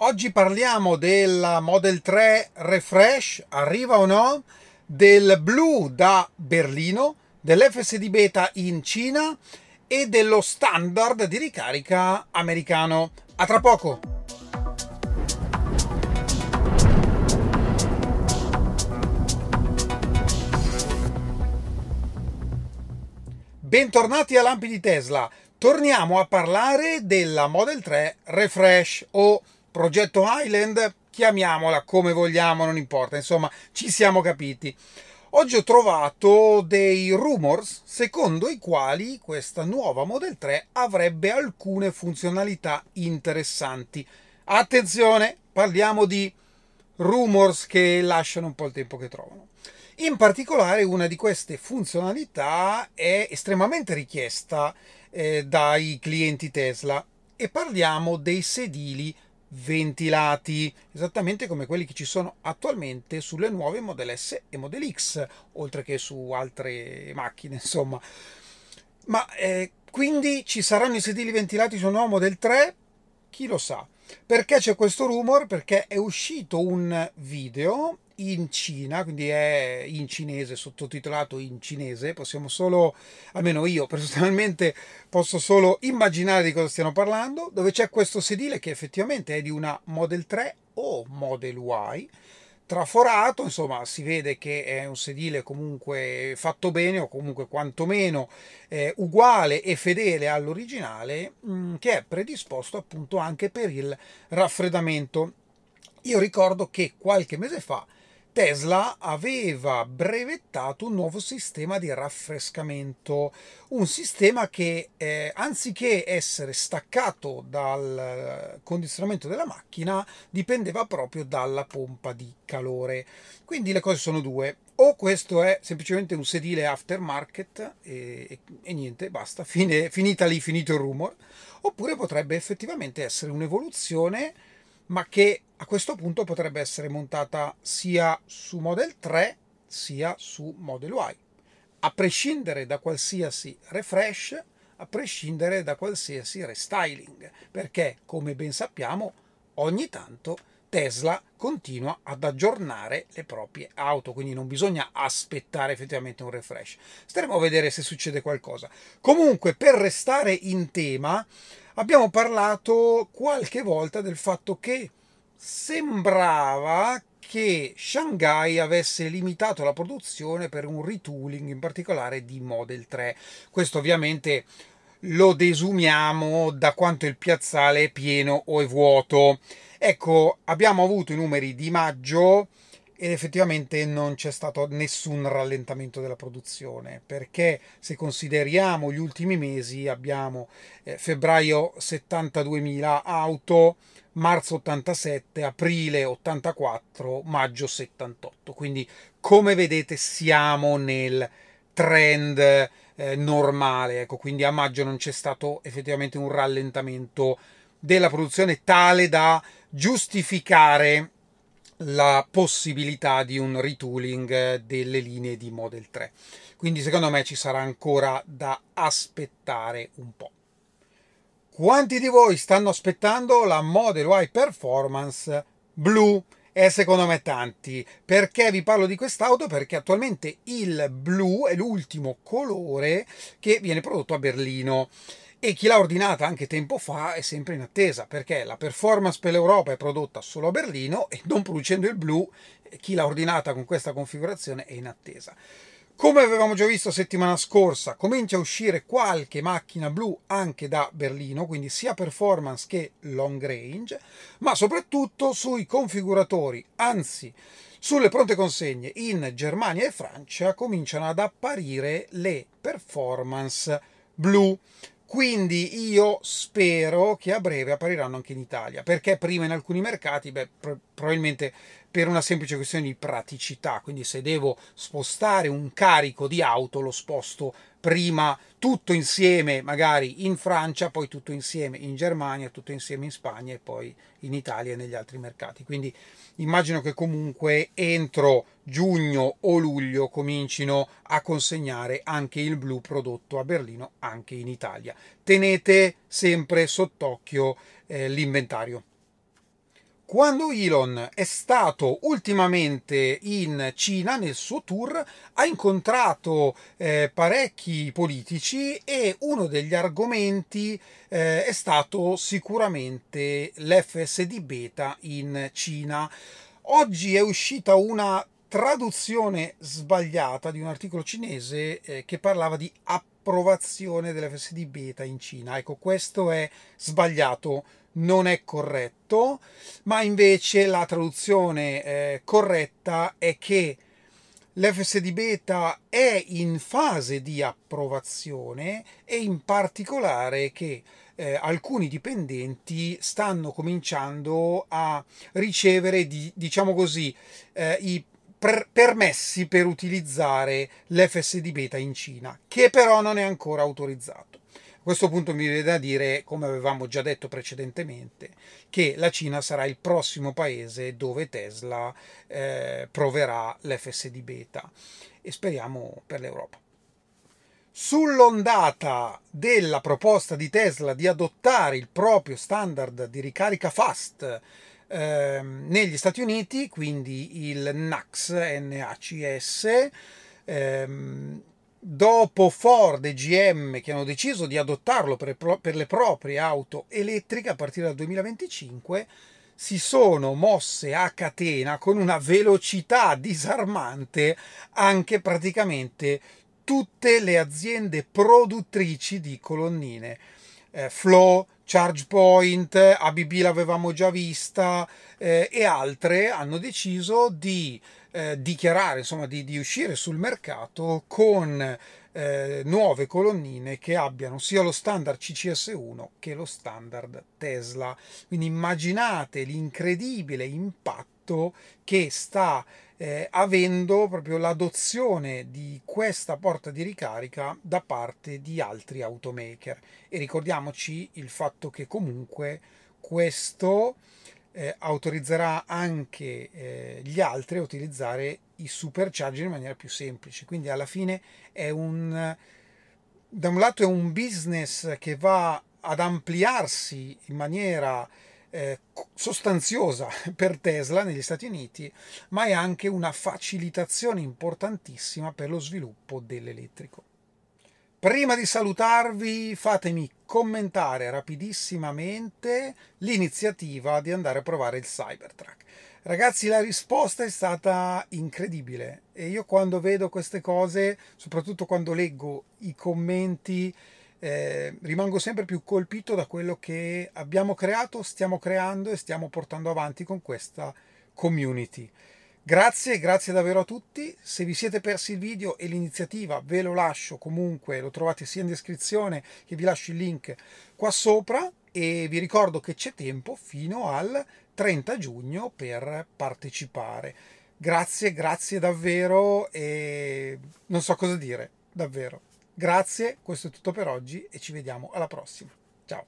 Oggi parliamo della Model 3 Refresh, arriva o no? Del blu da Berlino, dell'FSD beta in Cina e dello standard di ricarica americano. A tra poco! Bentornati a Lampi di Tesla. Torniamo a parlare della Model 3 Refresh o progetto Highland, chiamiamola come vogliamo, non importa, insomma, ci siamo capiti. Oggi ho trovato dei rumors secondo i quali questa nuova Model 3 avrebbe alcune funzionalità interessanti. Attenzione, parliamo di rumors che lasciano un po' il tempo che trovano. In particolare una di queste funzionalità è estremamente richiesta eh, dai clienti Tesla e parliamo dei sedili ventilati, esattamente come quelli che ci sono attualmente sulle nuove Model S e Model X, oltre che su altre macchine, insomma. Ma eh, quindi ci saranno i sedili ventilati sul nuovo Model 3? Chi lo sa? Perché c'è questo rumor? Perché è uscito un video in Cina, quindi è in cinese, sottotitolato in cinese, possiamo solo, almeno io personalmente posso solo immaginare di cosa stiano parlando, dove c'è questo sedile che effettivamente è di una Model 3 o Model Y, traforato, insomma si vede che è un sedile comunque fatto bene o comunque quantomeno eh, uguale e fedele all'originale mh, mm, che è predisposto appunto anche per il raffreddamento. Io ricordo che qualche mese fa Tesla aveva brevettato un nuovo sistema di raffrescamento, un sistema che eh, anziché essere staccato dal condizionamento della macchina dipendeva proprio dalla pompa di calore. Quindi le cose sono due, o questo è semplicemente un sedile aftermarket e, e, e niente, basta, fine, finita lì, finito il rumor, oppure potrebbe effettivamente essere un'evoluzione ma che a questo punto potrebbe essere montata sia su Model 3 sia su Model Y, a prescindere da qualsiasi refresh, a prescindere da qualsiasi restyling, perché come ben sappiamo ogni tanto Tesla continua ad aggiornare le proprie auto, quindi non bisogna aspettare effettivamente un refresh. Staremo a vedere se succede qualcosa. Comunque, per restare in tema, abbiamo parlato qualche volta del fatto che sembrava che Shanghai avesse limitato la produzione per un retooling in particolare di Model 3. Questo ovviamente lo desumiamo da quanto il piazzale è pieno o è vuoto. Ecco, abbiamo avuto i numeri di maggio ed effettivamente non c'è stato nessun rallentamento della produzione perché se consideriamo gli ultimi mesi abbiamo eh, febbraio 72.000 auto marzo 87 aprile 84 maggio 78 quindi come vedete siamo nel trend eh, normale. Ecco quindi a maggio non c'è stato effettivamente un rallentamento della produzione tale da giustificare la possibilità di un retooling delle linee di Model 3. Quindi secondo me ci sarà ancora da aspettare un po'. Quanti di voi stanno aspettando la Model Y Performance blu? E secondo me tanti. Perché vi parlo di quest'auto? Perché attualmente il blu è l'ultimo colore che viene prodotto a Berlino e chi l'ha ordinata anche tempo fa è sempre in attesa perché la performance per l'Europa è prodotta solo a Berlino e non producendo il blu chi l'ha ordinata con questa configurazione è in attesa. Come avevamo già visto settimana scorsa, comincia a uscire qualche macchina blu anche da Berlino, quindi sia performance che long range, ma soprattutto sui configuratori, anzi sulle pronte consegne in Germania e Francia cominciano ad apparire le performance blu. Quindi io spero che a breve appariranno anche in Italia, perché prima in alcuni mercati, beh, pro- probabilmente per una semplice questione di praticità, quindi se devo spostare un carico di auto lo sposto prima tutto insieme magari in Francia, poi tutto insieme in Germania, tutto insieme in Spagna e poi in Italia e negli altri mercati. Quindi immagino che comunque entro giugno o luglio comincino a consegnare anche il blu prodotto a Berlino anche in Italia. Tenete sempre sott'occhio eh, l'inventario. Quando Elon è stato ultimamente in Cina nel suo tour, ha incontrato eh, parecchi politici e uno degli argomenti eh, è stato sicuramente l'FSD beta in Cina. Oggi è uscita una traduzione sbagliata di un articolo cinese eh, che parlava di approvazione dell'FSD beta in Cina. Ecco, questo è sbagliato non è corretto, ma invece la traduzione eh, corretta è che l'FSD beta è in fase di approvazione e in particolare che eh, alcuni dipendenti stanno cominciando a ricevere, di, diciamo così, eh, i per- permessi per utilizzare l'FSD beta in Cina, che però non è ancora autorizzato questo punto mi viene da dire, come avevamo già detto precedentemente, che la Cina sarà il prossimo paese dove Tesla eh, proverà l'FSD beta e speriamo per l'Europa. Sull'ondata della proposta di Tesla di adottare il proprio standard di ricarica fast eh, negli Stati Uniti, quindi il NACS, NACS, ehm, dopo Ford e GM che hanno deciso di adottarlo per, per le proprie auto elettriche a partire dal 2025, si sono mosse a catena con una velocità disarmante anche praticamente tutte le aziende produttrici di colonnine. Eh, Flow, ChargePoint, ABB l'avevamo già vista eh, e altre hanno deciso di eh, dichiarare, insomma, di, di, uscire sul mercato con eh, nuove colonnine che abbiano sia lo standard CCS1 che lo standard Tesla. Quindi immaginate l'incredibile impatto che sta eh, avendo proprio l'adozione di questa porta di ricarica da parte di altri automaker. E ricordiamoci il fatto che comunque questo eh, autorizzerà anche eh, gli altri a utilizzare i supercharger in maniera più semplice. Quindi alla fine è un da un lato è un business che va ad ampliarsi in maniera eh, sostanziosa per Tesla negli Stati Uniti, ma è anche una facilitazione importantissima per lo sviluppo dell'elettrico. Prima di salutarvi, fatemi commentare rapidissimamente l'iniziativa di andare a provare il Cybertruck. Ragazzi, la risposta è stata incredibile e io quando vedo queste cose, soprattutto quando leggo i commenti, eh, rimango sempre più colpito da quello che abbiamo creato, stiamo creando e stiamo portando avanti con questa community. Grazie, grazie davvero a tutti. Se vi siete persi il video e l'iniziativa ve lo lascio comunque, lo trovate sia in descrizione che vi lascio il link qua sopra e vi ricordo che c'è tempo fino al 30 giugno per partecipare. Grazie, grazie davvero e non so cosa dire, davvero. Grazie, questo è tutto per oggi e ci vediamo alla prossima. Ciao.